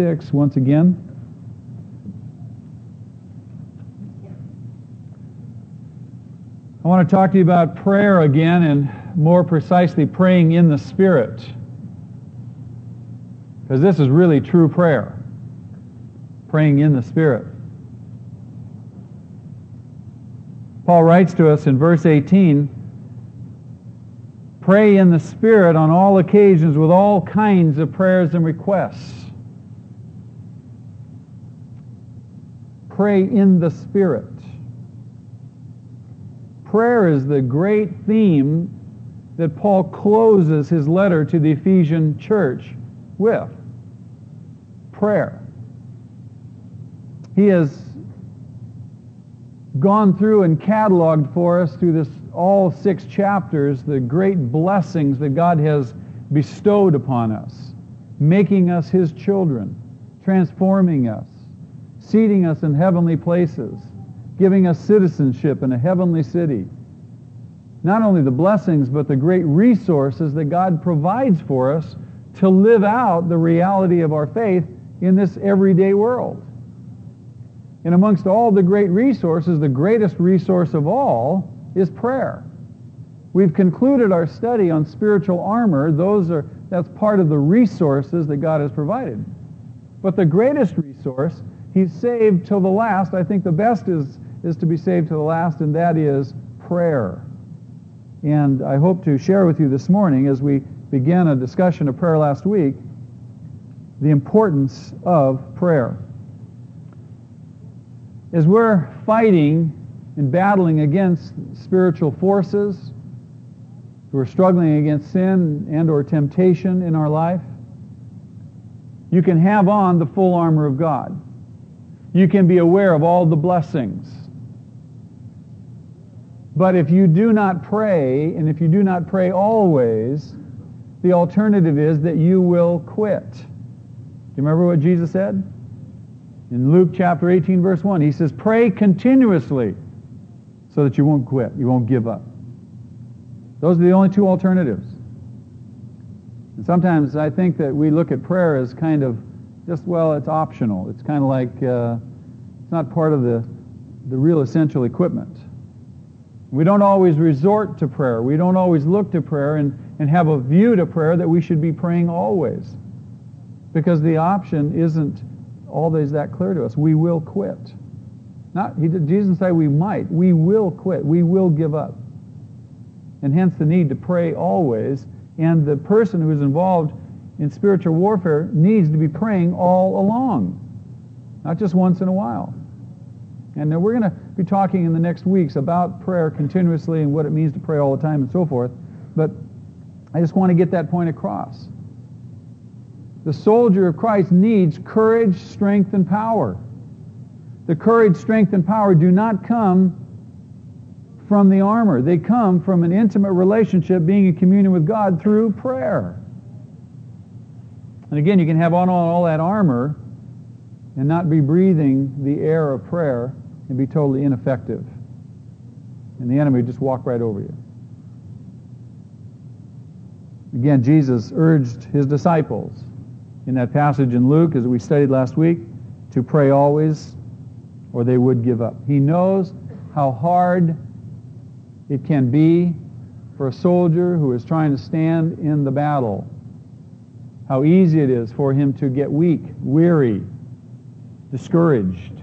6 once again. I want to talk to you about prayer again and more precisely praying in the Spirit. Because this is really true prayer. Praying in the Spirit. Paul writes to us in verse 18 Pray in the Spirit on all occasions with all kinds of prayers and requests. Pray in the Spirit. Prayer is the great theme that Paul closes his letter to the Ephesian church with. Prayer. He has gone through and cataloged for us through this all six chapters the great blessings that God has bestowed upon us, making us his children, transforming us, seating us in heavenly places, giving us citizenship in a heavenly city. Not only the blessings, but the great resources that God provides for us to live out the reality of our faith in this everyday world. And amongst all the great resources, the greatest resource of all is prayer. We've concluded our study on spiritual armor. Those are, that's part of the resources that God has provided. But the greatest resource, He's saved till the last. I think the best is, is to be saved to the last, and that is prayer. And I hope to share with you this morning, as we began a discussion of prayer last week, the importance of prayer. As we're fighting and battling against spiritual forces, we're struggling against sin and or temptation in our life, you can have on the full armor of God. You can be aware of all the blessings. But if you do not pray, and if you do not pray always, the alternative is that you will quit. Do you remember what Jesus said? In Luke chapter 18, verse 1, he says, Pray continuously so that you won't quit, you won't give up. Those are the only two alternatives. And sometimes I think that we look at prayer as kind of just, well, it's optional. It's kind of like uh, it's not part of the, the real essential equipment. We don't always resort to prayer. We don't always look to prayer and, and have a view to prayer that we should be praying always. Because the option isn't always that clear to us. We will quit. Not, he did, Jesus say we might. We will quit. We will give up. And hence the need to pray always. And the person who is involved in spiritual warfare needs to be praying all along, not just once in a while. And we're going to be talking in the next weeks about prayer continuously and what it means to pray all the time and so forth. But I just want to get that point across. The soldier of Christ needs courage, strength, and power. The courage, strength, and power do not come from the armor. They come from an intimate relationship, being in communion with God through prayer. And again, you can have on all that armor and not be breathing the air of prayer and be totally ineffective. And the enemy just walk right over you. Again, Jesus urged his disciples in that passage in Luke, as we studied last week, to pray always, or they would give up. He knows how hard it can be for a soldier who is trying to stand in the battle, how easy it is for him to get weak, weary, discouraged,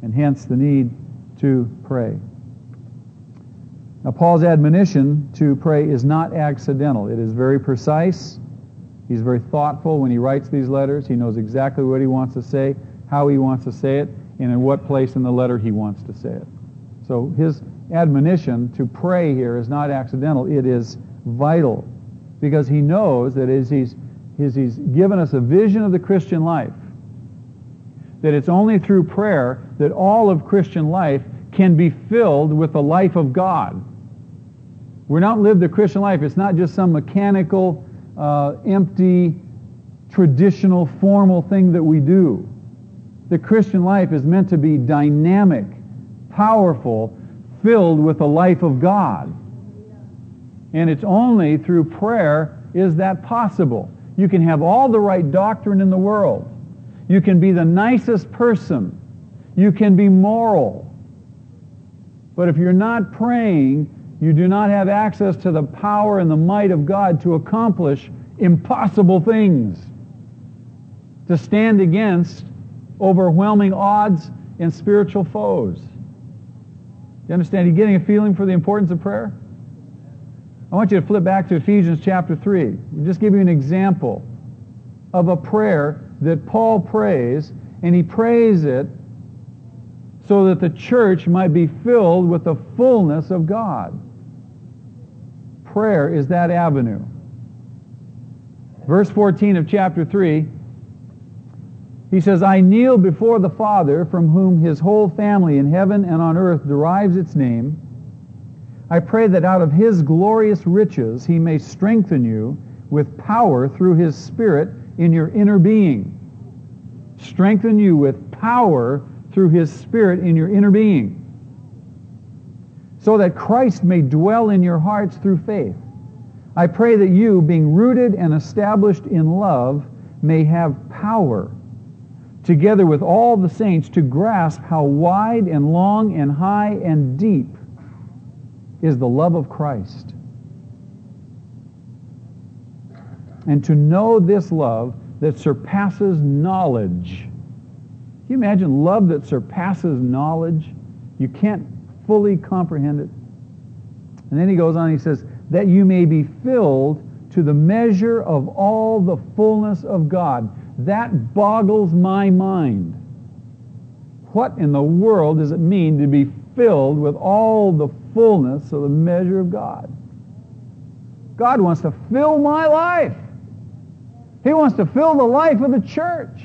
and hence the need to pray. Now, Paul's admonition to pray is not accidental. It is very precise. He's very thoughtful when he writes these letters. He knows exactly what he wants to say, how he wants to say it, and in what place in the letter he wants to say it. So his admonition to pray here is not accidental. It is vital because he knows that as he's, as he's given us a vision of the Christian life, that it's only through prayer that all of Christian life can be filled with the life of God. We're not lived the Christian life. It's not just some mechanical uh, empty, traditional, formal thing that we do. The Christian life is meant to be dynamic, powerful, filled with the life of God. And it's only through prayer is that possible. You can have all the right doctrine in the world. You can be the nicest person. You can be moral. But if you're not praying, you do not have access to the power and the might of God to accomplish impossible things, to stand against overwhelming odds and spiritual foes. You understand? Are you getting a feeling for the importance of prayer? I want you to flip back to Ephesians chapter 3. We'll just give you an example of a prayer that Paul prays, and he prays it so that the church might be filled with the fullness of God. Prayer is that avenue. Verse 14 of chapter 3, he says, I kneel before the Father, from whom his whole family in heaven and on earth derives its name. I pray that out of his glorious riches he may strengthen you with power through his Spirit in your inner being. Strengthen you with power through his Spirit in your inner being, so that Christ may dwell in your hearts through faith. I pray that you, being rooted and established in love, may have power, together with all the saints, to grasp how wide and long and high and deep is the love of Christ. And to know this love that surpasses knowledge can you imagine love that surpasses knowledge? You can't fully comprehend it. And then he goes on, he says, that you may be filled to the measure of all the fullness of God. That boggles my mind. What in the world does it mean to be filled with all the fullness of the measure of God? God wants to fill my life. He wants to fill the life of the church.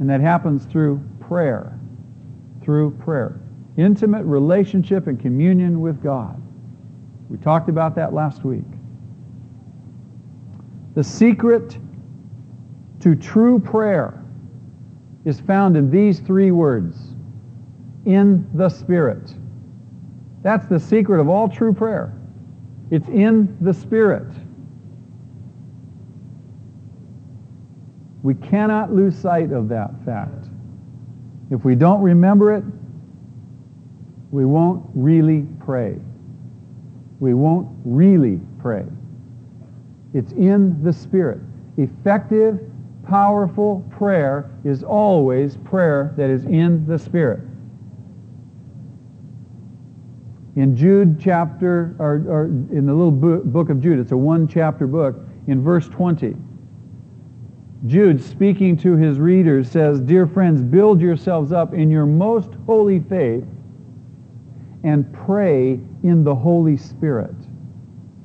And that happens through prayer. Through prayer. Intimate relationship and communion with God. We talked about that last week. The secret to true prayer is found in these three words in the Spirit. That's the secret of all true prayer. It's in the Spirit. We cannot lose sight of that fact. If we don't remember it, we won't really pray. We won't really pray. It's in the Spirit. Effective, powerful prayer is always prayer that is in the Spirit. In Jude chapter, or, or in the little book of Jude, it's a one chapter book, in verse 20, Jude, speaking to his readers, says, Dear friends, build yourselves up in your most holy faith and pray in the Holy Spirit.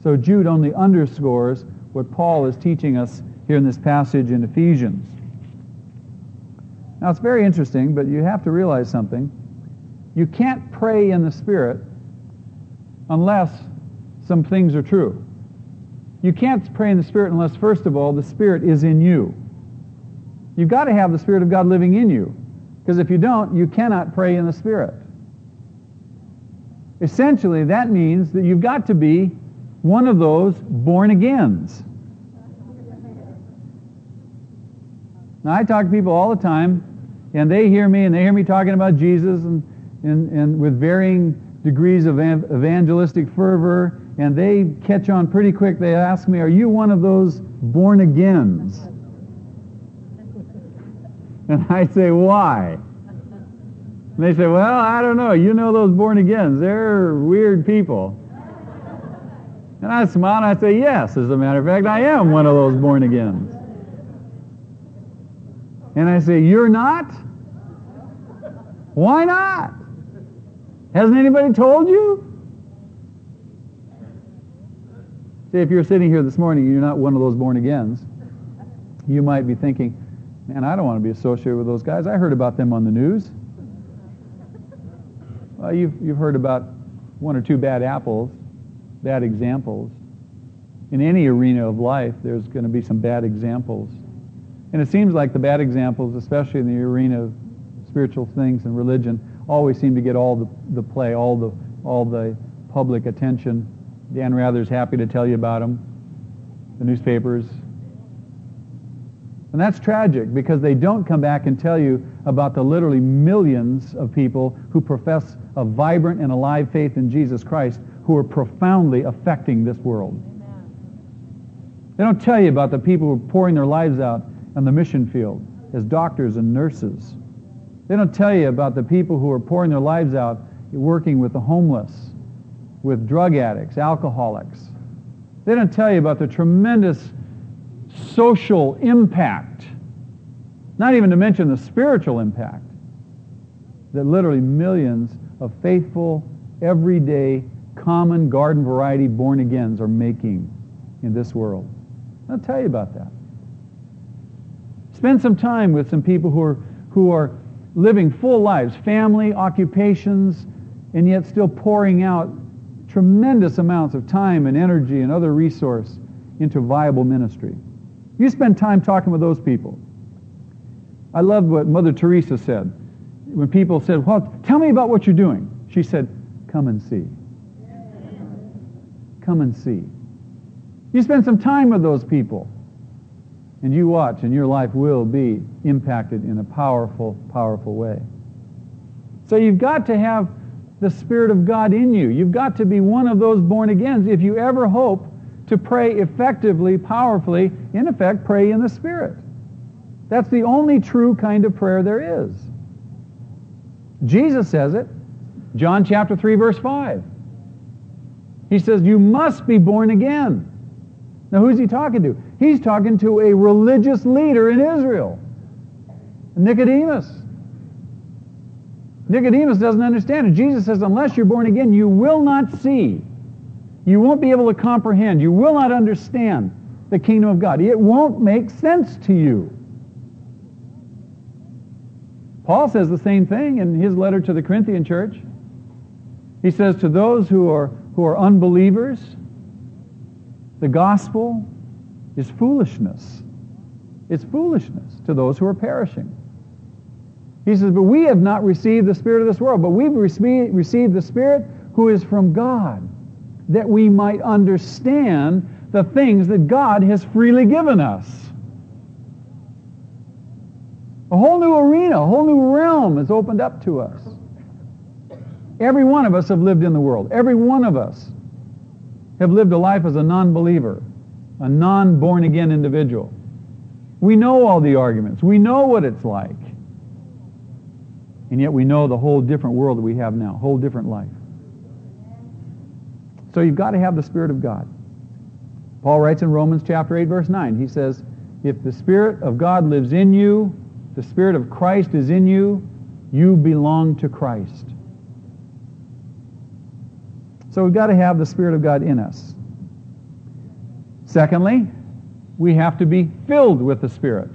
So Jude only underscores what Paul is teaching us here in this passage in Ephesians. Now, it's very interesting, but you have to realize something. You can't pray in the Spirit unless some things are true. You can't pray in the Spirit unless, first of all, the Spirit is in you. You've got to have the Spirit of God living in you. Because if you don't, you cannot pray in the Spirit. Essentially, that means that you've got to be one of those born agains. Now, I talk to people all the time, and they hear me, and they hear me talking about Jesus and, and, and with varying degrees of evangelistic fervor, and they catch on pretty quick. They ask me, Are you one of those born agains? And I say, why? And they say, well, I don't know. You know those born agains. They're weird people. And I smile and I say, yes, as a matter of fact, I am one of those born agains. And I say, you're not? Why not? Hasn't anybody told you? See, if you're sitting here this morning and you're not one of those born agains, you might be thinking, Man, I don't want to be associated with those guys. I heard about them on the news. Well, you've, you've heard about one or two bad apples, bad examples. In any arena of life, there's going to be some bad examples. And it seems like the bad examples, especially in the arena of spiritual things and religion, always seem to get all the, the play, all the, all the public attention. Dan Rather's happy to tell you about them. The newspapers, And that's tragic because they don't come back and tell you about the literally millions of people who profess a vibrant and alive faith in Jesus Christ who are profoundly affecting this world. They don't tell you about the people who are pouring their lives out on the mission field as doctors and nurses. They don't tell you about the people who are pouring their lives out working with the homeless, with drug addicts, alcoholics. They don't tell you about the tremendous social impact, not even to mention the spiritual impact, that literally millions of faithful, everyday, common garden variety born agains are making in this world. I'll tell you about that. Spend some time with some people who are, who are living full lives, family, occupations, and yet still pouring out tremendous amounts of time and energy and other resource into viable ministry. You spend time talking with those people. I love what Mother Teresa said. When people said, well, tell me about what you're doing. She said, come and see. Come and see. You spend some time with those people and you watch and your life will be impacted in a powerful, powerful way. So you've got to have the Spirit of God in you. You've got to be one of those born agains if you ever hope to pray effectively, powerfully, in effect, pray in the Spirit. That's the only true kind of prayer there is. Jesus says it. John chapter 3, verse 5. He says, You must be born again. Now, who's he talking to? He's talking to a religious leader in Israel, Nicodemus. Nicodemus doesn't understand it. Jesus says, Unless you're born again, you will not see you won't be able to comprehend. You will not understand the kingdom of God. It won't make sense to you. Paul says the same thing in his letter to the Corinthian church. He says to those who are, who are unbelievers, the gospel is foolishness. It's foolishness to those who are perishing. He says, but we have not received the Spirit of this world, but we've received the Spirit who is from God that we might understand the things that God has freely given us. A whole new arena, a whole new realm is opened up to us. Every one of us have lived in the world. Every one of us have lived a life as a non-believer, a non-born again individual. We know all the arguments. We know what it's like. And yet we know the whole different world that we have now, whole different life. So you've got to have the Spirit of God. Paul writes in Romans chapter 8, verse 9, he says, if the Spirit of God lives in you, the Spirit of Christ is in you, you belong to Christ. So we've got to have the Spirit of God in us. Secondly, we have to be filled with the Spirit.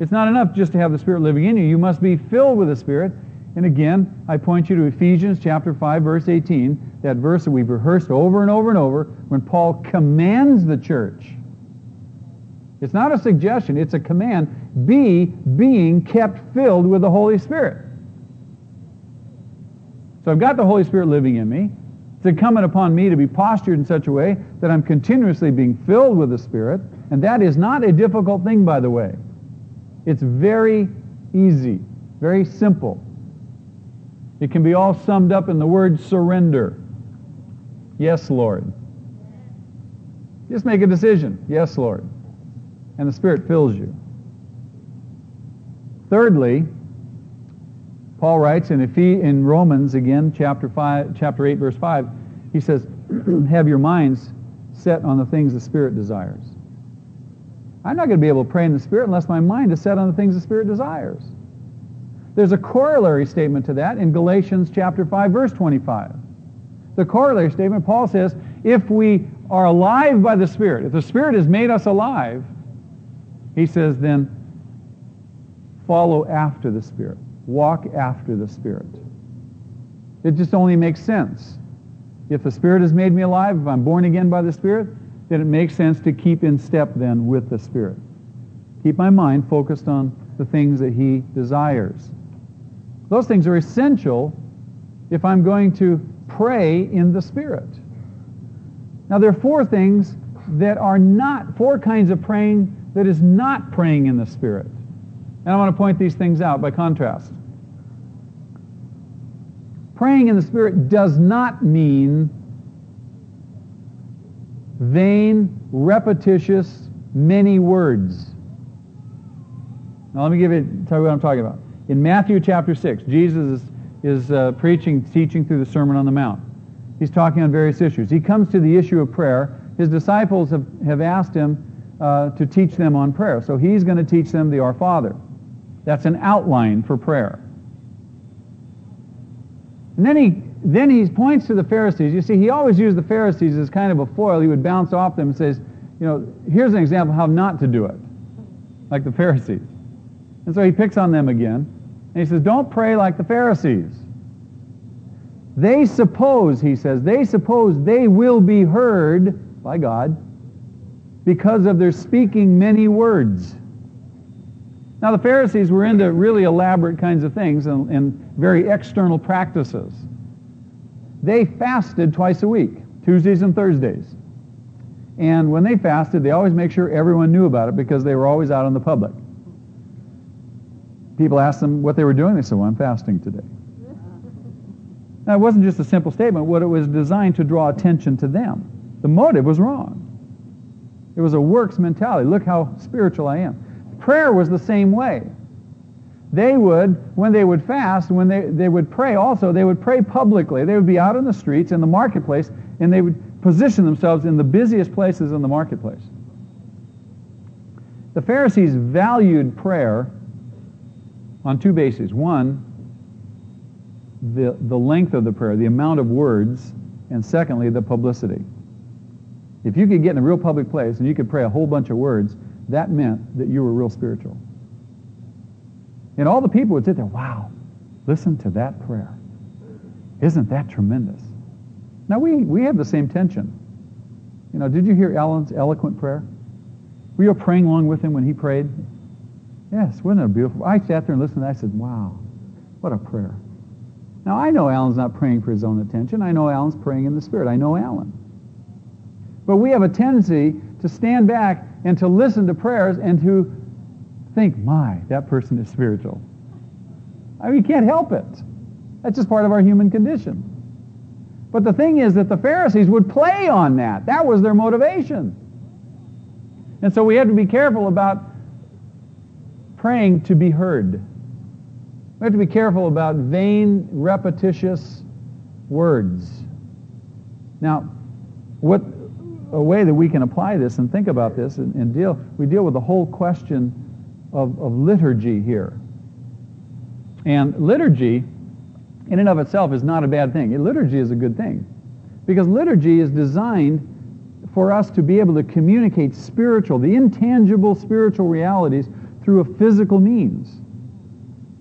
It's not enough just to have the Spirit living in you. You must be filled with the Spirit. And again, I point you to Ephesians chapter 5, verse 18, that verse that we've rehearsed over and over and over, when Paul commands the church. It's not a suggestion, it's a command. Be being kept filled with the Holy Spirit. So I've got the Holy Spirit living in me. It's incumbent upon me to be postured in such a way that I'm continuously being filled with the Spirit. And that is not a difficult thing, by the way. It's very easy, very simple. It can be all summed up in the word surrender. Yes, Lord. Just make a decision. Yes, Lord. And the Spirit fills you. Thirdly, Paul writes in, in Romans again, chapter five, chapter eight, verse five, he says, "Have your minds set on the things the Spirit desires." I'm not going to be able to pray in the Spirit unless my mind is set on the things the Spirit desires. There's a corollary statement to that in Galatians chapter 5, verse 25. The corollary statement, Paul says, if we are alive by the Spirit, if the Spirit has made us alive, he says, then follow after the Spirit. Walk after the Spirit. It just only makes sense. If the Spirit has made me alive, if I'm born again by the Spirit, then it makes sense to keep in step then with the Spirit. Keep my mind focused on the things that He desires. Those things are essential if I'm going to pray in the Spirit. Now, there are four things that are not, four kinds of praying that is not praying in the Spirit. And I want to point these things out by contrast. Praying in the Spirit does not mean vain, repetitious, many words. Now let me give you, tell you what I'm talking about. In Matthew chapter 6, Jesus is, is uh, preaching, teaching through the Sermon on the Mount. He's talking on various issues. He comes to the issue of prayer. His disciples have, have asked him uh, to teach them on prayer. So he's going to teach them the Our Father. That's an outline for prayer. And then he, then he points to the Pharisees. You see, he always used the Pharisees as kind of a foil. He would bounce off them and says, you know, here's an example how not to do it, like the Pharisees. And so he picks on them again. And he says, don't pray like the Pharisees. They suppose, he says, they suppose they will be heard by God because of their speaking many words. Now, the Pharisees were into really elaborate kinds of things and, and very external practices. They fasted twice a week, Tuesdays and Thursdays. And when they fasted, they always make sure everyone knew about it because they were always out in the public. People asked them what they were doing. They said, well, I'm fasting today. Now, it wasn't just a simple statement. What it was designed to draw attention to them. The motive was wrong. It was a works mentality. Look how spiritual I am. Prayer was the same way. They would, when they would fast, when they, they would pray also, they would pray publicly. They would be out in the streets, in the marketplace, and they would position themselves in the busiest places in the marketplace. The Pharisees valued prayer on two bases. One, the, the length of the prayer, the amount of words, and secondly, the publicity. If you could get in a real public place and you could pray a whole bunch of words, that meant that you were real spiritual. And all the people would sit there, wow, listen to that prayer. Isn't that tremendous? Now, we, we have the same tension. You know, did you hear Alan's eloquent prayer? Were you praying along with him when he prayed? Yes, wasn't it beautiful? I sat there and listened and I said, wow, what a prayer. Now, I know Alan's not praying for his own attention. I know Alan's praying in the Spirit. I know Alan. But we have a tendency to stand back and to listen to prayers and to think, my, that person is spiritual. I mean, you can't help it. That's just part of our human condition. But the thing is that the Pharisees would play on that. That was their motivation. And so we have to be careful about praying to be heard. We have to be careful about vain, repetitious words. Now, what a way that we can apply this and think about this and, and deal, we deal with the whole question of, of liturgy here. And liturgy, in and of itself, is not a bad thing. Liturgy is a good thing. Because liturgy is designed for us to be able to communicate spiritual, the intangible spiritual realities through a physical means.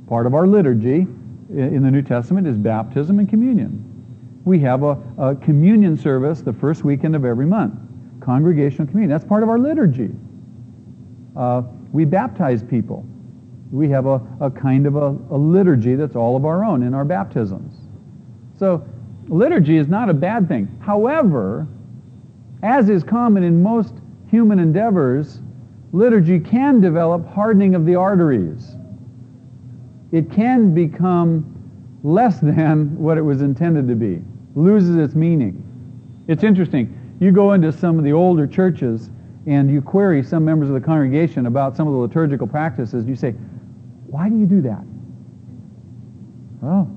Part of our liturgy in the New Testament is baptism and communion we have a, a, communion service the first weekend of every month. Congregational communion. That's part of our liturgy. Uh, we baptize people. We have a, a kind of a, a liturgy that's all of our own in our baptisms. So liturgy is not a bad thing. However, as is common in most human endeavors, liturgy can develop hardening of the arteries. It can become less than what it was intended to be loses its meaning. It's interesting. You go into some of the older churches and you query some members of the congregation about some of the liturgical practices. You say, why do you do that? Well,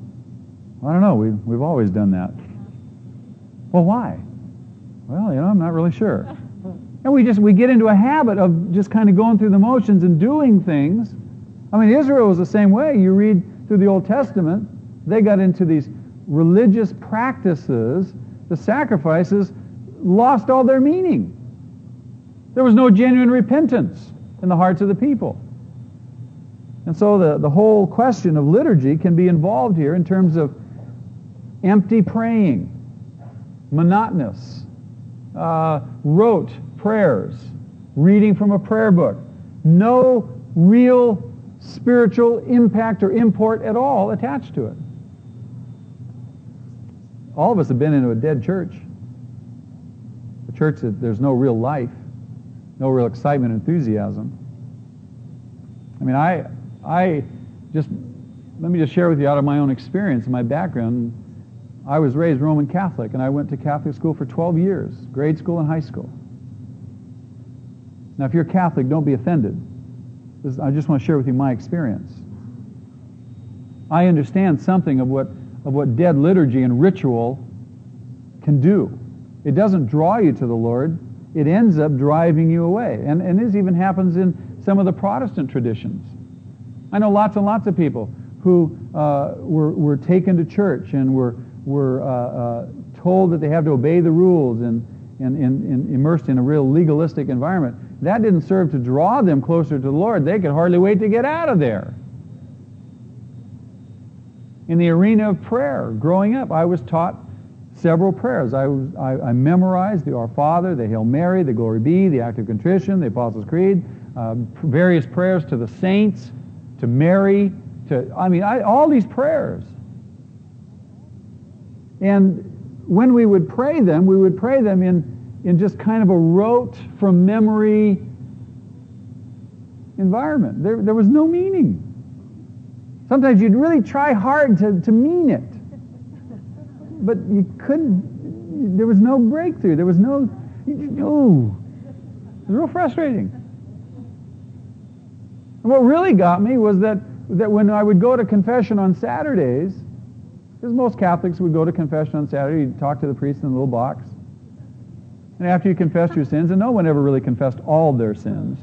I don't know. We, we've always done that. Well, why? Well, you know, I'm not really sure. And we just we get into a habit of just kind of going through the motions and doing things. I mean, Israel was the same way. You read through the Old Testament, they got into these religious practices, the sacrifices, lost all their meaning. There was no genuine repentance in the hearts of the people. And so the, the whole question of liturgy can be involved here in terms of empty praying, monotonous, uh, rote prayers, reading from a prayer book, no real spiritual impact or import at all attached to it. All of us have been into a dead church. A church that there's no real life. no real excitement, enthusiasm. I mean, I, I just, let me just share with you out of my own experience and my background. I was raised Roman Catholic, and I went to Catholic school for 12 years, grade school and high school. Now, if you're Catholic, don't be offended. I just want to share with you my experience. I understand something of what, of what dead liturgy and ritual can do. It doesn't draw you to the Lord, it ends up driving you away. And, and this even happens in some of the Protestant traditions. I know lots and lots of people who uh, were, were taken to church and were, were uh, uh, told that they have to obey the rules and, and, and, and immersed in a real legalistic environment. That didn't serve to draw them closer to the Lord. They could hardly wait to get out of there. In the arena of prayer, growing up, I was taught several prayers. I, I, I, memorized the Our Father, the Hail Mary, the Glory Be, the Act of Contrition, the Apostles' Creed, uh, various prayers to the saints, to Mary, to, I mean, I, all these prayers. And when we would pray them, we would pray them in, in just kind of a rote from memory environment. There, there was no meaning. Sometimes you'd really try hard to, to mean it. But you couldn't, there was no breakthrough. There was no, no. It was real frustrating. And what really got me was that, that when I would go to confession on Saturdays, because most Catholics would go to confession on Saturday, you'd talk to the priest in the little box. And after you confessed your sins, and no one ever really confessed all their sins,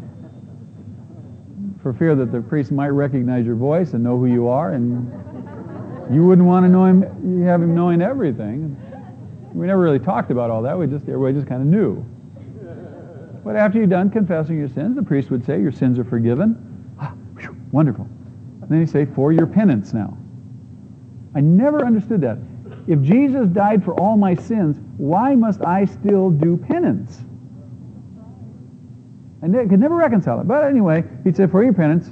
for fear that the priest might recognize your voice and know who you are, and you wouldn't want to know him, you have him knowing everything. We never really talked about all that. We just everybody just kind of knew. But after you're done confessing your sins, the priest would say, "Your sins are forgiven." Ah, whew, wonderful. And then he'd say, "For your penance now." I never understood that. If Jesus died for all my sins, why must I still do penance? I could never reconcile it. But anyway, he'd say, for your penance,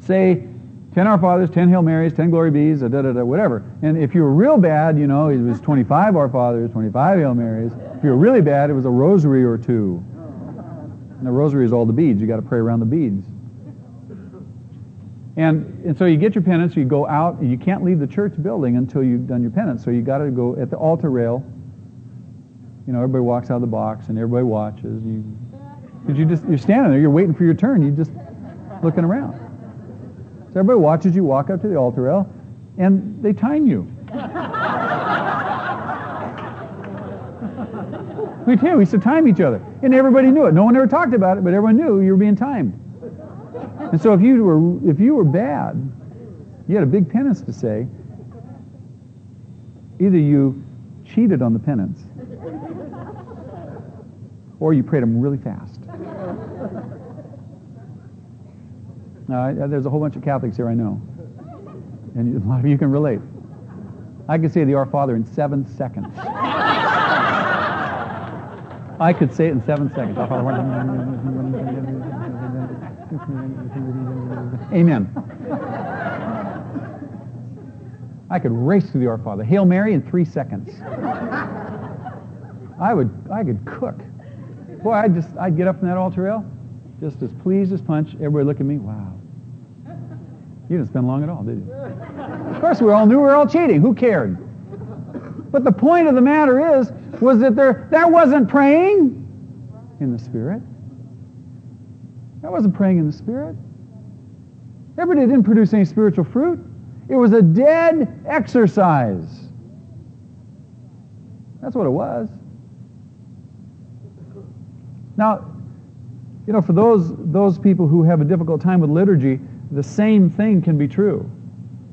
say 10 Our Fathers, 10 Hail Marys, 10 Glory Be's, da, da, da, whatever. And if you were real bad, you know, it was 25 Our Fathers, 25 Hail Marys. If you were really bad, it was a rosary or two. And the rosary is all the beads. you got to pray around the beads. And, and so you get your penance, you go out, and you can't leave the church building until you've done your penance. So you got to go at the altar rail. You know, everybody walks out of the box, and everybody watches. You because you just, you're standing there, you're waiting for your turn, you're just looking around. So everybody watches you walk up to the altar rail, and they time you. we did. We used to time each other. And everybody knew it. No one ever talked about it, but everyone knew you were being timed. And so if you were, if you were bad, you had a big penance to say. Either you cheated on the penance, or you prayed them really fast. Uh, there's a whole bunch of Catholics here I know. And a lot of you can relate. I could say the Our Father in seven seconds. I could say it in seven seconds. Amen. I could race through the Our Father. Hail Mary in three seconds. I would, I could cook. Boy, I'd just, I'd get up from that altar rail, just as pleased as punch. Everybody look at me, wow. You didn't spend long at all, did you? Of course, we all knew we were all cheating. Who cared? But the point of the matter is, was that there, that wasn't praying in the Spirit. That wasn't praying in the Spirit. Everybody didn't produce any spiritual fruit. It was a dead exercise. That's what it was. Now, you know, for those, those people who have a difficult time with liturgy, the same thing can be true.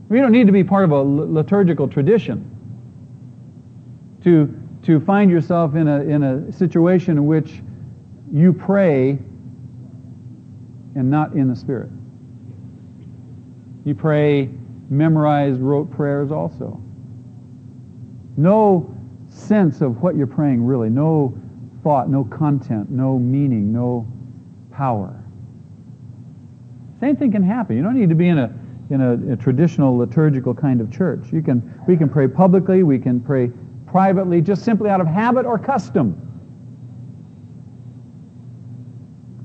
We don't need to be part of a liturgical tradition to, to find yourself in a, in a situation in which you pray and not in the Spirit. You pray memorized, rote prayers also. No sense of what you're praying really, no thought, no content, no meaning, no power. Same thing can happen. You don't need to be in a in a, a, traditional liturgical kind of church. You can we can pray publicly, we can pray privately, just simply out of habit or custom.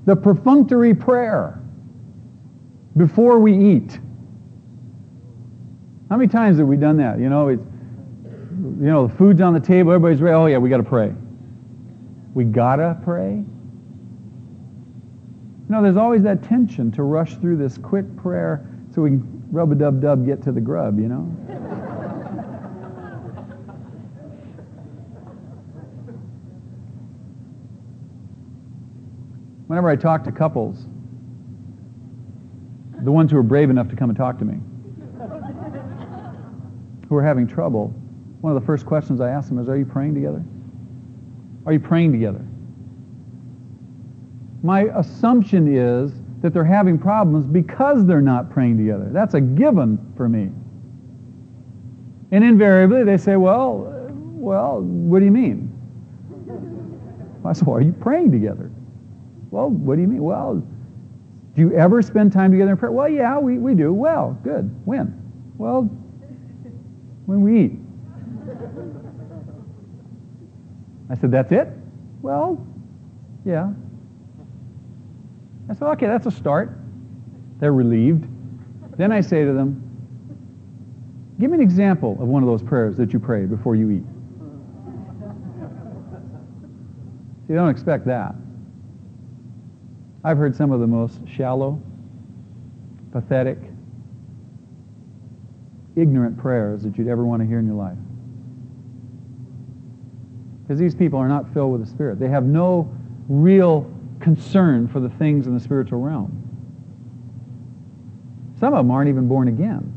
The perfunctory prayer before we eat. How many times have we done that? You know, it's, you know, the food's on the table, everybody's ready. Oh yeah, we got to pray. We gotta pray. You know, there's always that tension to rush through this quick prayer so we can rub a dub dub get to the grub. You know. Whenever I talk to couples, the ones who are brave enough to come and talk to me, who are having trouble, one of the first questions I ask them is, Are you praying together? Are you praying together? My assumption is that they're having problems because they're not praying together. That's a given for me. And invariably they say, Well, well, what do you mean? I said, Well, are you praying together? Well, what do you mean? Well, do you ever spend time together in prayer? Well, yeah, we, we do. Well, good. When? Well, when we eat. I said, That's it? Well, yeah. I said, Okay, that's a start. They're relieved. Then I say to them, Give me an example of one of those prayers that you pray before you eat. you don't expect that. I've heard some of the most shallow, pathetic, ignorant prayers that you'd ever want to hear in your life. Because these people are not filled with the Spirit. They have no real concern for the things in the spiritual realm. Some of them aren't even born again.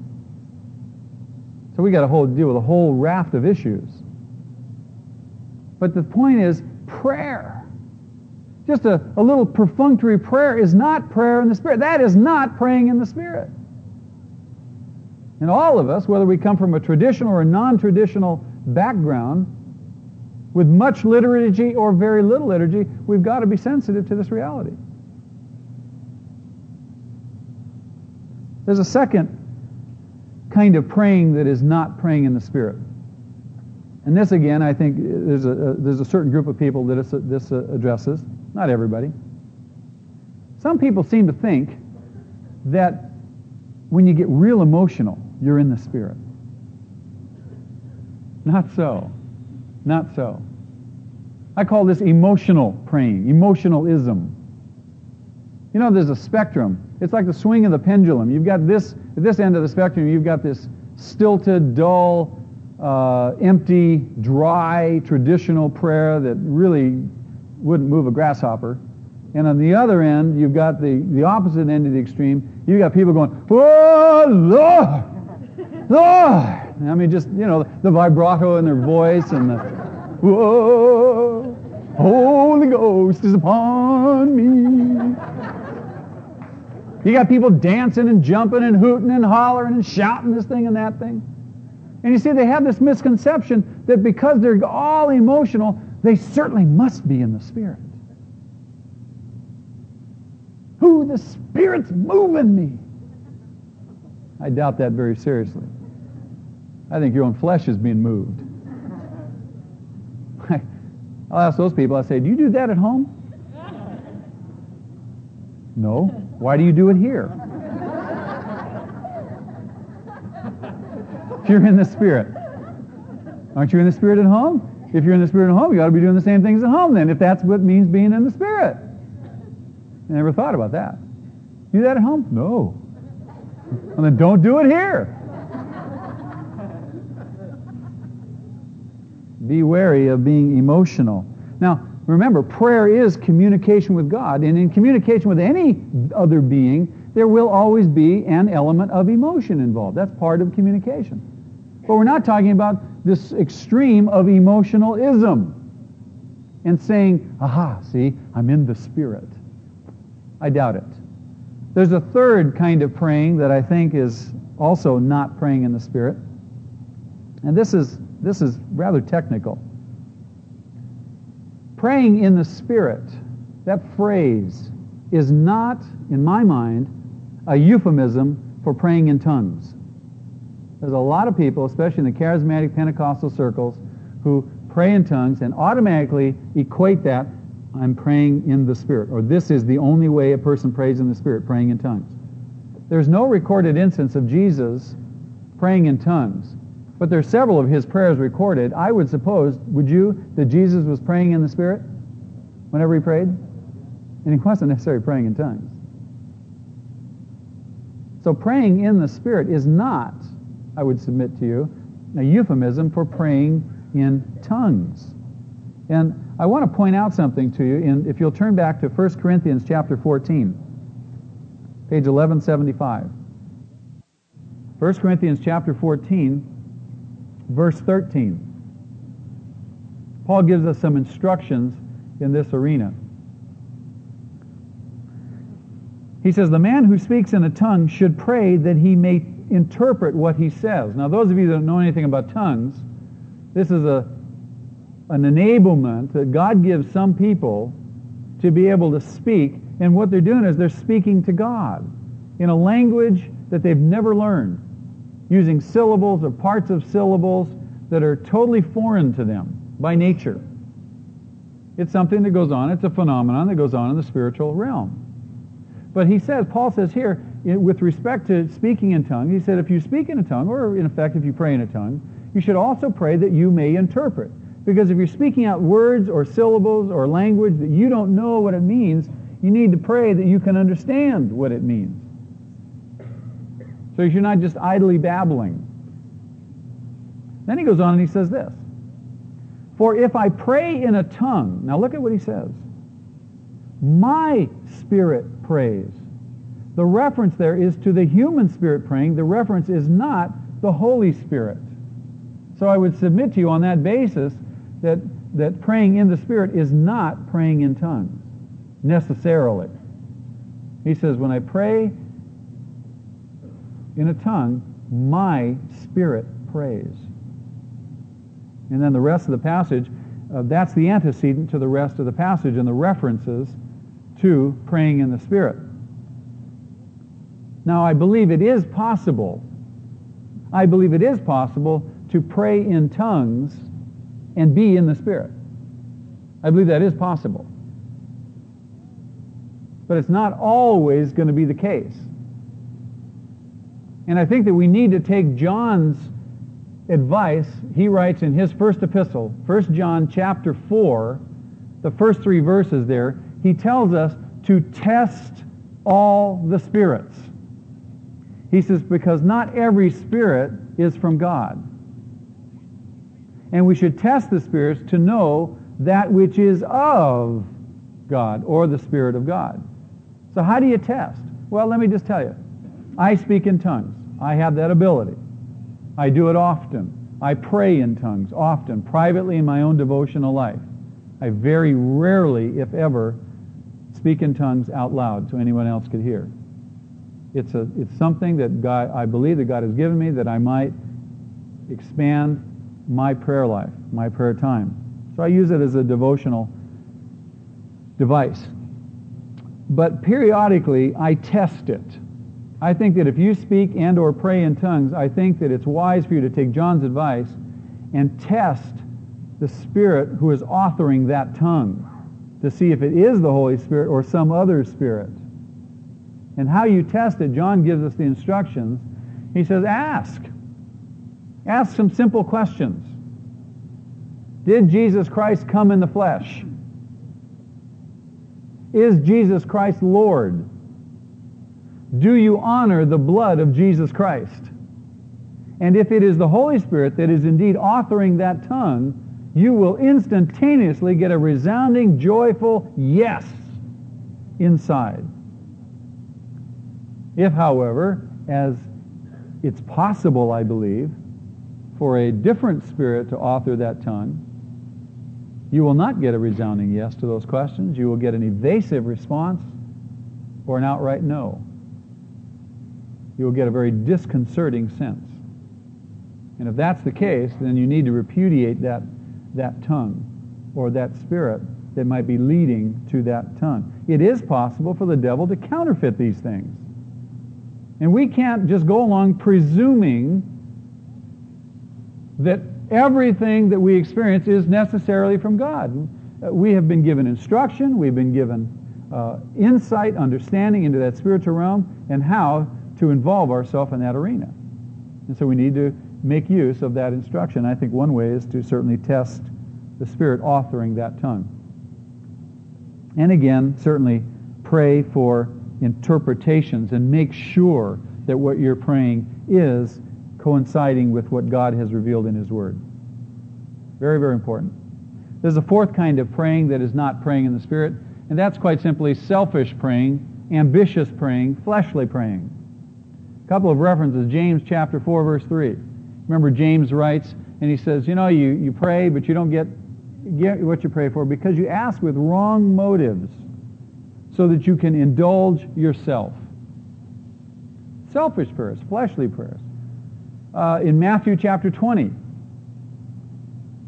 So we got to hold, deal with a whole raft of issues. But the point is prayer. Just a, a little perfunctory prayer is not prayer in the Spirit. That is not praying in the Spirit. And all of us, whether we come from a traditional or a non-traditional background, with much liturgy or very little liturgy, we've got to be sensitive to this reality. There's a second kind of praying that is not praying in the Spirit. And this, again, I think there's a, a there's a certain group of people that this, this addresses, not everybody. Some people seem to think that when you get real emotional, you're in the Spirit. Not so. Not so. I call this emotional praying, emotionalism. You know, there's a spectrum. It's like the swing of the pendulum. You've got this, at this end of the spectrum, you've got this stilted, dull, uh, empty, dry, traditional prayer that really wouldn't move a grasshopper. And on the other end, you've got the, the opposite end of the extreme. You've got people going, Oh, Lord! Lord! I mean, just, you know, the vibrato in their voice and the, Whoa, Holy Ghost is upon me. You got people dancing and jumping and hooting and hollering and shouting this thing and that thing. And you see, they have this misconception that because they're all emotional, they certainly must be in the Spirit. Who the Spirit's moving me. I doubt that very seriously. I think your own flesh is being moved. I'll ask those people, I say, do you do that at home? No. Why do you do it here? if you're in the Spirit. Aren't you in the Spirit at home? If you're in the Spirit at home, you ought to be doing the same things at home then, if that's what means being in the Spirit. I never thought about that. Do that at home? No. Well, then don't do it here. Be wary of being emotional. Now, remember, prayer is communication with God, and in communication with any other being, there will always be an element of emotion involved. That's part of communication. But we're not talking about this extreme of emotionalism and saying, aha, see, I'm in the Spirit. I doubt it. There's a third kind of praying that I think is also not praying in the Spirit. And this is this is rather technical. Praying in the Spirit, that phrase is not, in my mind, a euphemism for praying in tongues. There's a lot of people, especially in the charismatic Pentecostal circles, who pray in tongues and automatically equate that I'm praying in the Spirit, or this is the only way a person prays in the Spirit, praying in tongues. There's no recorded instance of Jesus praying in tongues, but there's several of his prayers recorded. I would suppose, would you, that Jesus was praying in the Spirit whenever he prayed? And he wasn't necessarily praying in tongues. So praying in the Spirit is not, I would submit to you, a euphemism for praying in tongues. And I want to point out something to you. In, if you'll turn back to 1 Corinthians chapter 14, page 1175. 1 Corinthians chapter 14, verse 13. Paul gives us some instructions in this arena. He says, The man who speaks in a tongue should pray that he may interpret what he says. Now, those of you that don't know anything about tongues, this is a an enablement that God gives some people to be able to speak. And what they're doing is they're speaking to God in a language that they've never learned, using syllables or parts of syllables that are totally foreign to them by nature. It's something that goes on, it's a phenomenon that goes on in the spiritual realm. But he says, Paul says here, with respect to speaking in tongues, he said, if you speak in a tongue, or in effect, if you pray in a tongue, you should also pray that you may interpret. Because if you're speaking out words or syllables or language that you don't know what it means, you need to pray that you can understand what it means. So you're not just idly babbling. Then he goes on and he says this For if I pray in a tongue, now look at what he says. My spirit prays. The reference there is to the human spirit praying. The reference is not the Holy Spirit. So I would submit to you on that basis that, that praying in the Spirit is not praying in tongues, necessarily. He says, when I pray in a tongue, my spirit prays. And then the rest of the passage, uh, that's the antecedent to the rest of the passage and the references to praying in the Spirit. Now, I believe it is possible. I believe it is possible to pray in tongues and be in the Spirit. I believe that is possible. But it's not always going to be the case. And I think that we need to take John's advice. He writes in his first epistle, 1 John chapter 4, the first three verses there, he tells us to test all the spirits. He says, because not every spirit is from God and we should test the spirits to know that which is of God or the Spirit of God. So how do you test? Well, let me just tell you. I speak in tongues. I have that ability. I do it often. I pray in tongues often, privately in my own devotional life. I very rarely, if ever, speak in tongues out loud so anyone else could hear. It's, a, it's something that God, I believe that God has given me that I might expand my prayer life, my prayer time. So I use it as a devotional device. But periodically, I test it. I think that if you speak and or pray in tongues, I think that it's wise for you to take John's advice and test the Spirit who is authoring that tongue to see if it is the Holy Spirit or some other Spirit. And how you test it, John gives us the instructions. He says, ask. Ask some simple questions. Did Jesus Christ come in the flesh? Is Jesus Christ Lord? Do you honor the blood of Jesus Christ? And if it is the Holy Spirit that is indeed authoring that tongue, you will instantaneously get a resounding, joyful yes inside. If, however, as it's possible, I believe, for a different spirit to author that tongue, you will not get a resounding yes to those questions. You will get an evasive response or an outright no. You will get a very disconcerting sense. And if that's the case, then you need to repudiate that, that tongue or that spirit that might be leading to that tongue. It is possible for the devil to counterfeit these things. And we can't just go along presuming that everything that we experience is necessarily from God. we have been given instruction, we've been given uh, insight, understanding into that spiritual realm, and how to involve ourselves in that arena. And so we need to make use of that instruction. I think one way is to certainly test the Spirit authoring that tongue. And again, certainly pray for interpretations and make sure that what you're praying is coinciding with what God has revealed in His Word. Very, very important. There's a fourth kind of praying that is not praying in the Spirit, and that's quite simply selfish praying, ambitious praying, fleshly praying. Couple of references. James chapter 4, verse 3. Remember, James writes, and he says, You know, you, you pray, but you don't get, get what you pray for because you ask with wrong motives so that you can indulge yourself. Selfish prayers, fleshly prayers. Uh, in Matthew chapter 20,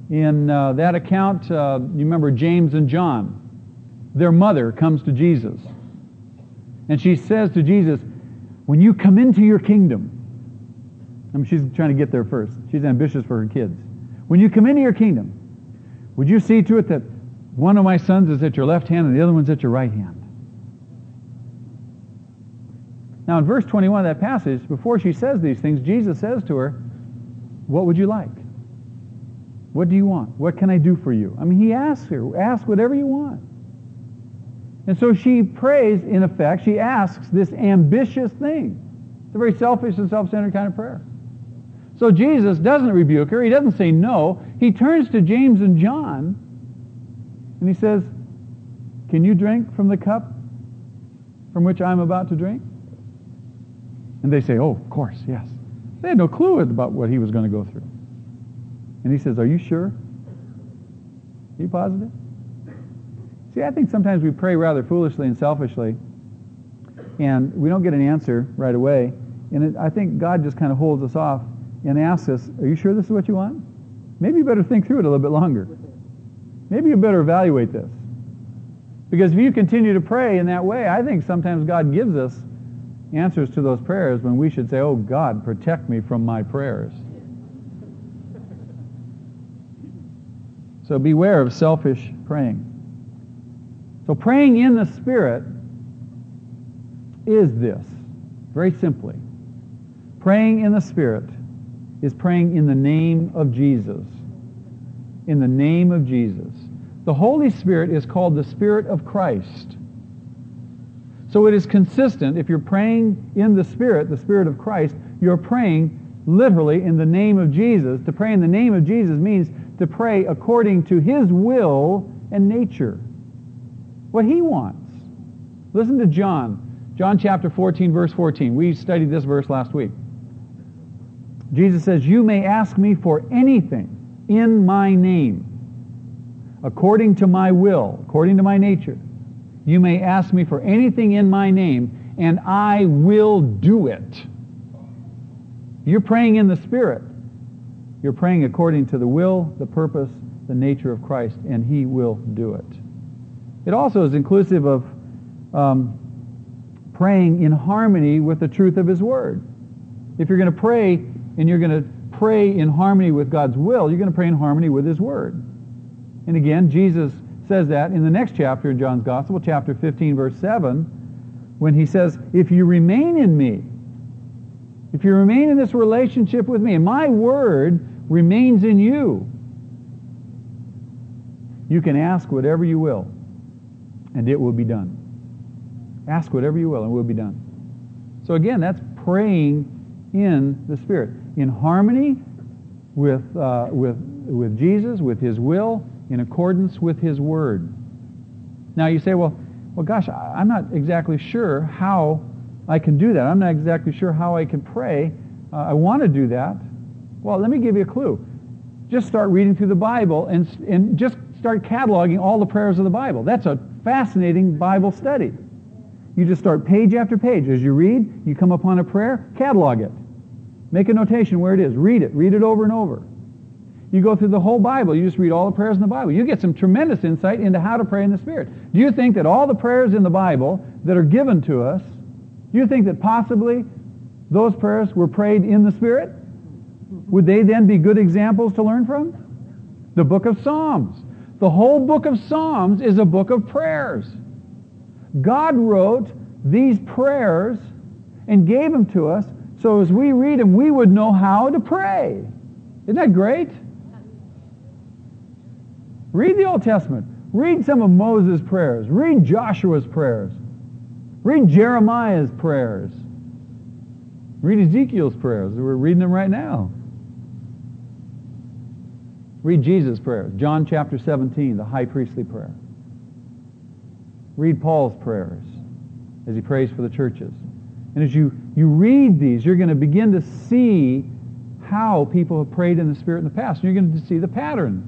in uh, that account, uh, you remember James and John. Their mother comes to Jesus. And she says to Jesus, When you come into your kingdom, I mean, she's trying to get there first. She's ambitious for her kids. When you come into your kingdom, would you see to it that one of my sons is at your left hand and the other one's at your right hand? Now, in verse 21 of that passage, before she says these things, Jesus says to her, What would you like? What do you want? What can I do for you? I mean, he asks her, Ask whatever you want. And so she prays, in effect, she asks this ambitious thing. It's a very selfish and self centered kind of prayer. So Jesus doesn't rebuke her. He doesn't say no. He turns to James and John and he says, Can you drink from the cup from which I'm about to drink? And they say, Oh, of course, yes. They had no clue about what he was going to go through. And he says, Are you sure? Are you positive? See, I think sometimes we pray rather foolishly and selfishly, and we don't get an answer right away. And it, I think God just kind of holds us off and asks us, Are you sure this is what you want? Maybe you better think through it a little bit longer. Maybe you better evaluate this. Because if you continue to pray in that way, I think sometimes God gives us answers to those prayers when we should say, Oh God, protect me from my prayers. So beware of selfish praying. So praying in the Spirit is this, very simply. Praying in the Spirit is praying in the name of Jesus. In the name of Jesus. The Holy Spirit is called the Spirit of Christ. So it is consistent. If you're praying in the Spirit, the Spirit of Christ, you're praying literally in the name of Jesus. To pray in the name of Jesus means to pray according to His will and nature. What He wants. Listen to John. John chapter 14, verse 14. We studied this verse last week. Jesus says, You may ask me for anything in my name, according to my will, according to my nature. You may ask me for anything in my name, and I will do it. You're praying in the Spirit. You're praying according to the will, the purpose, the nature of Christ, and He will do it. It also is inclusive of um, praying in harmony with the truth of His Word. If you're going to pray and you're going to pray in harmony with God's will, you're going to pray in harmony with His Word. And again, Jesus says that in the next chapter in John's Gospel, chapter 15, verse 7, when he says, If you remain in me, if you remain in this relationship with me, and my word remains in you, you can ask whatever you will, and it will be done. Ask whatever you will, and it will be done. So again, that's praying in the Spirit, in harmony with, uh, with, with Jesus, with His will, in accordance with His Word. Now you say, well, well, gosh, I'm not exactly sure how I can do that. I'm not exactly sure how I can pray. Uh, I want to do that. Well, let me give you a clue. Just start reading through the Bible and, and just start cataloging all the prayers of the Bible. That's a fascinating Bible study. You just start page after page. As you read, you come upon a prayer, catalog it. Make a notation where it is. Read it. Read it over and over. You go through the whole Bible. You just read all the prayers in the Bible. You get some tremendous insight into how to pray in the Spirit. Do you think that all the prayers in the Bible that are given to us do you think that possibly those prayers were prayed in the Spirit? Would they then be good examples to learn from? The book of Psalms, The whole book of Psalms is a book of prayers. God wrote these prayers and gave them to us so as we read them, we would know how to pray. Isn't that great? Read the Old Testament. Read some of Moses' prayers. Read Joshua's prayers. Read Jeremiah's prayers. Read Ezekiel's prayers. We're reading them right now. Read Jesus' prayers. John chapter 17, the high priestly prayer. Read Paul's prayers as he prays for the churches. And as you, you read these, you're going to begin to see how people have prayed in the Spirit in the past. And you're going to see the pattern.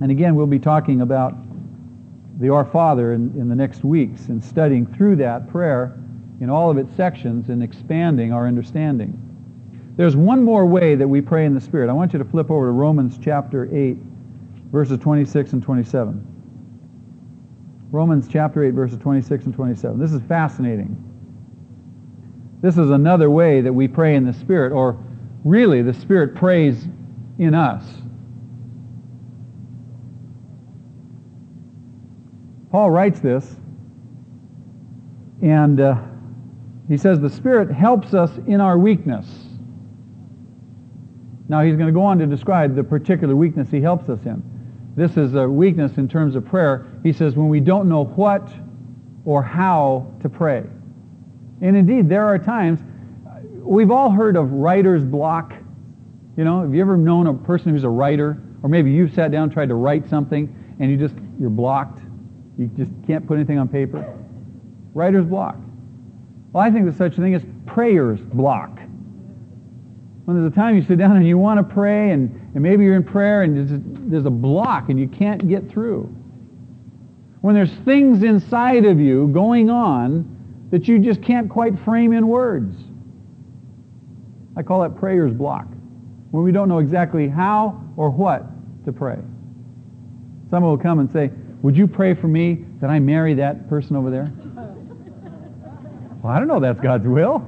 And again, we'll be talking about the Our Father in, in the next weeks and studying through that prayer in all of its sections and expanding our understanding. There's one more way that we pray in the Spirit. I want you to flip over to Romans chapter 8, verses 26 and 27. Romans chapter 8, verses 26 and 27. This is fascinating. This is another way that we pray in the Spirit, or really the Spirit prays in us. Paul writes this, and uh, he says, The Spirit helps us in our weakness. Now, he's going to go on to describe the particular weakness he helps us in. This is a weakness in terms of prayer. He says, when we don't know what or how to pray. And indeed, there are times, we've all heard of writer's block. You know, have you ever known a person who's a writer? Or maybe you've sat down tried to write something and you just, you're blocked. You just can't put anything on paper. Writer's block. Well, I think there's such a thing as prayer's block. When there's a time you sit down and you want to pray, and, and maybe you're in prayer and there's a, there's a block and you can't get through. When there's things inside of you going on that you just can't quite frame in words. I call that prayer's block. When we don't know exactly how or what to pray. Someone will come and say, would you pray for me that I marry that person over there? well, I don't know that's God's will.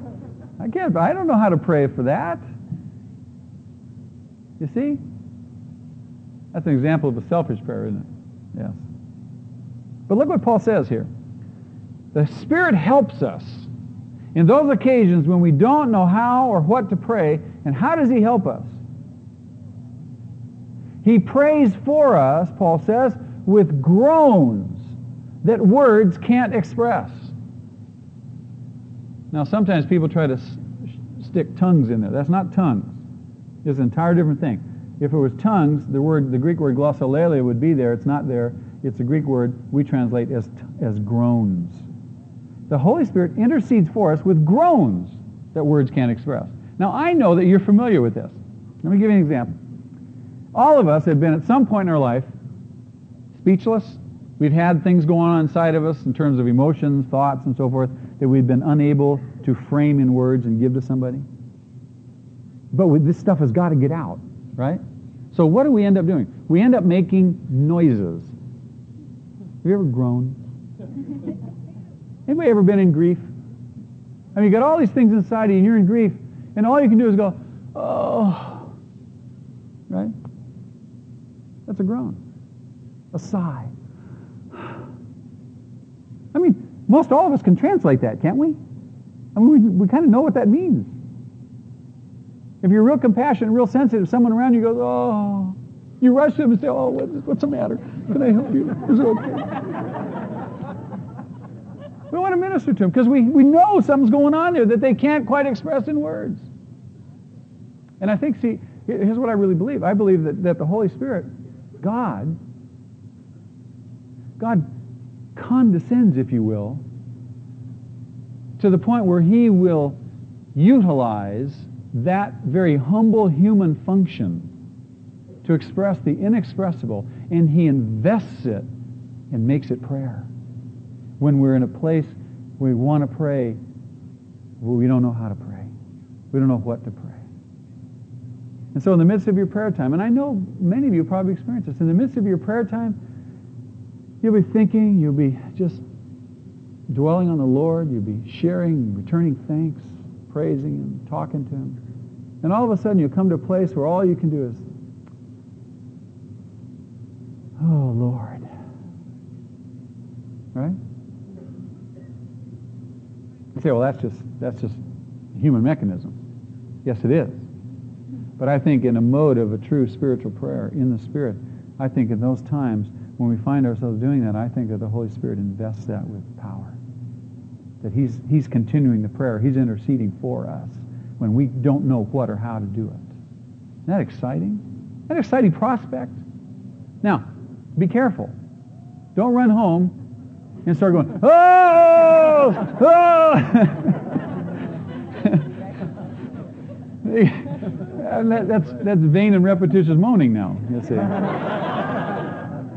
I can't, I don't know how to pray for that. You see? That's an example of a selfish prayer, isn't it? Yes. But look what Paul says here. The Spirit helps us in those occasions when we don't know how or what to pray. And how does He help us? He prays for us, Paul says, with groans that words can't express. Now, sometimes people try to s- stick tongues in there. That's not tongues. It's an entire different thing. If it was tongues, the word, the Greek word glossolalia would be there. It's not there. It's a Greek word we translate as, as groans. The Holy Spirit intercedes for us with groans that words can't express. Now, I know that you're familiar with this. Let me give you an example. All of us have been at some point in our life speechless. We've had things going on inside of us in terms of emotions, thoughts, and so forth that we've been unable to frame in words and give to somebody. But this stuff has got to get out, right? So what do we end up doing? We end up making noises. Have you ever groaned? Anybody ever been in grief? I mean, you got all these things inside you, and you're in grief, and all you can do is go, oh, right? That's a groan a sigh. I mean, most all of us can translate that, can't we? I mean, we, we kind of know what that means. If you're real compassionate, real sensitive, someone around you goes, oh, you rush to them and say, oh, what, what's the matter? Can I help you? Is it okay? we want to minister to them because we, we know something's going on there that they can't quite express in words. And I think, see, here's what I really believe. I believe that, that the Holy Spirit, God, God condescends, if you will, to the point where he will utilize that very humble human function to express the inexpressible, and he invests it and makes it prayer. When we're in a place we want to pray, where we don't know how to pray. We don't know what to pray. And so in the midst of your prayer time, and I know many of you probably experience this, in the midst of your prayer time, You'll be thinking, you'll be just dwelling on the Lord, you'll be sharing, returning thanks, praising Him, talking to Him. And all of a sudden you'll come to a place where all you can do is, Oh, Lord. Right? You say, well, that's just, that's just human mechanism. Yes, it is. But I think in a mode of a true spiritual prayer, in the Spirit, I think in those times when we find ourselves doing that, I think that the Holy Spirit invests that with power. That He's, he's continuing the prayer. He's interceding for us when we don't know what or how to do it. Isn't that exciting? Isn't that an exciting prospect? Now, be careful. Don't run home and start going, oh, oh. that's, that's vain and repetitious moaning now, you see.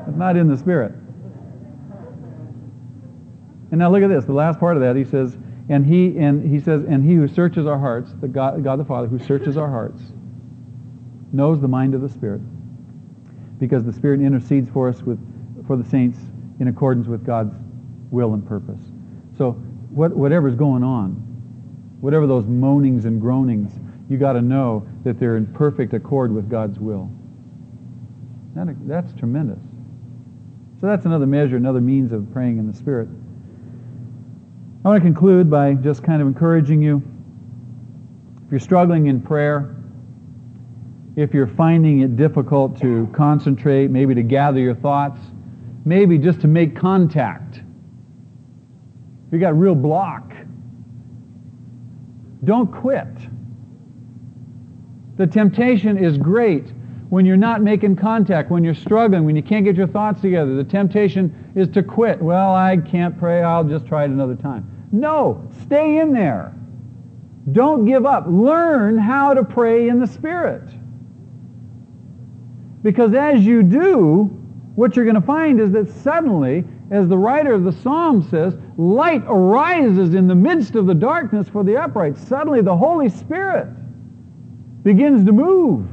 it's not in the Spirit. And now look at this. The last part of that, he says, and he and he says, and he who searches our hearts, the God, God the Father who searches our hearts, knows the mind of the Spirit, because the Spirit intercedes for us with for the saints in accordance with God's will and purpose. So what, whatever's going on, whatever those moanings and groanings, you got to know that they're in perfect accord with God's will. That, that's tremendous. So that's another measure, another means of praying in the Spirit. I want to conclude by just kind of encouraging you. If you're struggling in prayer, if you're finding it difficult to concentrate, maybe to gather your thoughts, maybe just to make contact, if you got real block, don't quit. The temptation is great when you're not making contact, when you're struggling, when you can't get your thoughts together. The temptation is to quit. Well, I can't pray. I'll just try it another time. No, stay in there. Don't give up. Learn how to pray in the Spirit. Because as you do, what you're going to find is that suddenly, as the writer of the psalm says, light arises in the midst of the darkness for the upright. Suddenly the Holy Spirit begins to move.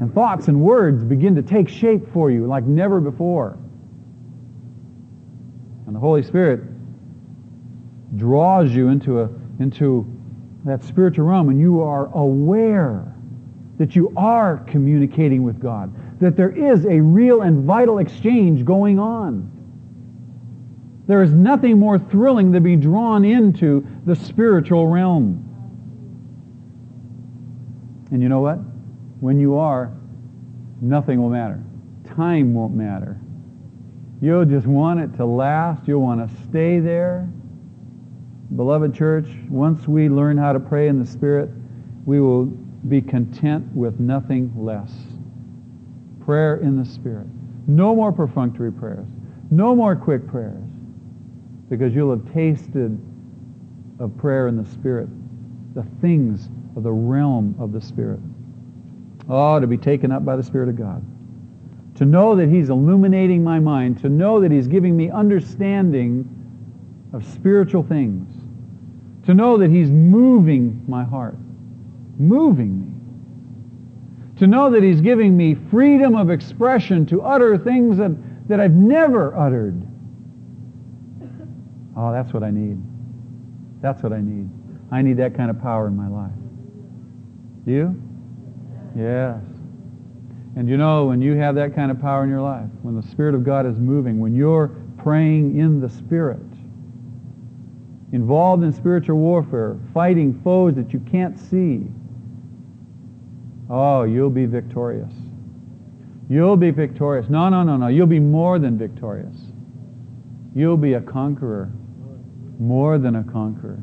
And thoughts and words begin to take shape for you like never before. And the Holy Spirit draws you into, a, into that spiritual realm, and you are aware that you are communicating with God, that there is a real and vital exchange going on. There is nothing more thrilling than to be drawn into the spiritual realm. And you know what? When you are, nothing will matter. Time won't matter. You'll just want it to last. You'll want to stay there. Beloved church, once we learn how to pray in the Spirit, we will be content with nothing less. Prayer in the Spirit. No more perfunctory prayers. No more quick prayers. Because you'll have tasted of prayer in the Spirit, the things of the realm of the Spirit. Oh, to be taken up by the Spirit of God. To know that He's illuminating my mind. To know that He's giving me understanding of spiritual things. To know that He's moving my heart. Moving me. To know that He's giving me freedom of expression to utter things that, that I've never uttered. Oh, that's what I need. That's what I need. I need that kind of power in my life. You? Yes. And you know, when you have that kind of power in your life, when the Spirit of God is moving, when you're praying in the Spirit, involved in spiritual warfare, fighting foes that you can't see, oh, you'll be victorious. You'll be victorious. No, no, no, no. You'll be more than victorious. You'll be a conqueror. More than a conqueror.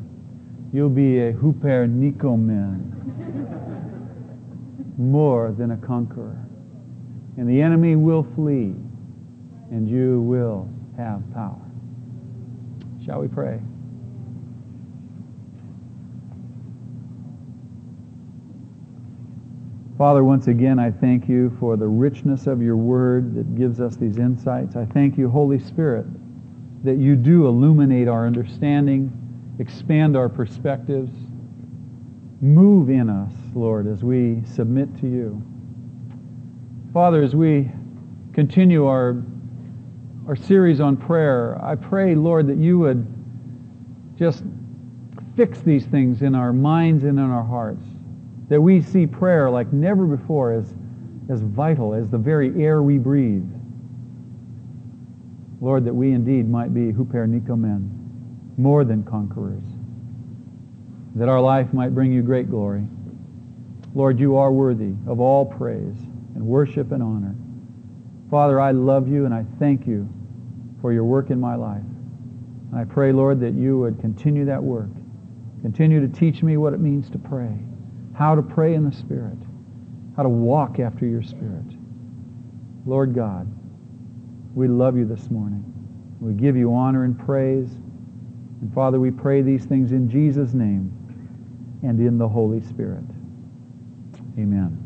You'll be a nikomen more than a conqueror. And the enemy will flee, and you will have power. Shall we pray? Father, once again, I thank you for the richness of your word that gives us these insights. I thank you, Holy Spirit, that you do illuminate our understanding, expand our perspectives, move in us, Lord, as we submit to you. Father, as we continue our, our series on prayer, I pray, Lord, that you would just fix these things in our minds and in our hearts. That we see prayer like never before as, as vital as the very air we breathe. Lord, that we indeed might be huper nikomen, more than conquerors, that our life might bring you great glory. Lord, you are worthy of all praise and worship and honor. Father, I love you and I thank you for your work in my life. And I pray, Lord, that you would continue that work. Continue to teach me what it means to pray, how to pray in the Spirit, how to walk after your Spirit. Lord God, we love you this morning. We give you honor and praise. And Father, we pray these things in Jesus' name and in the Holy Spirit. Amen.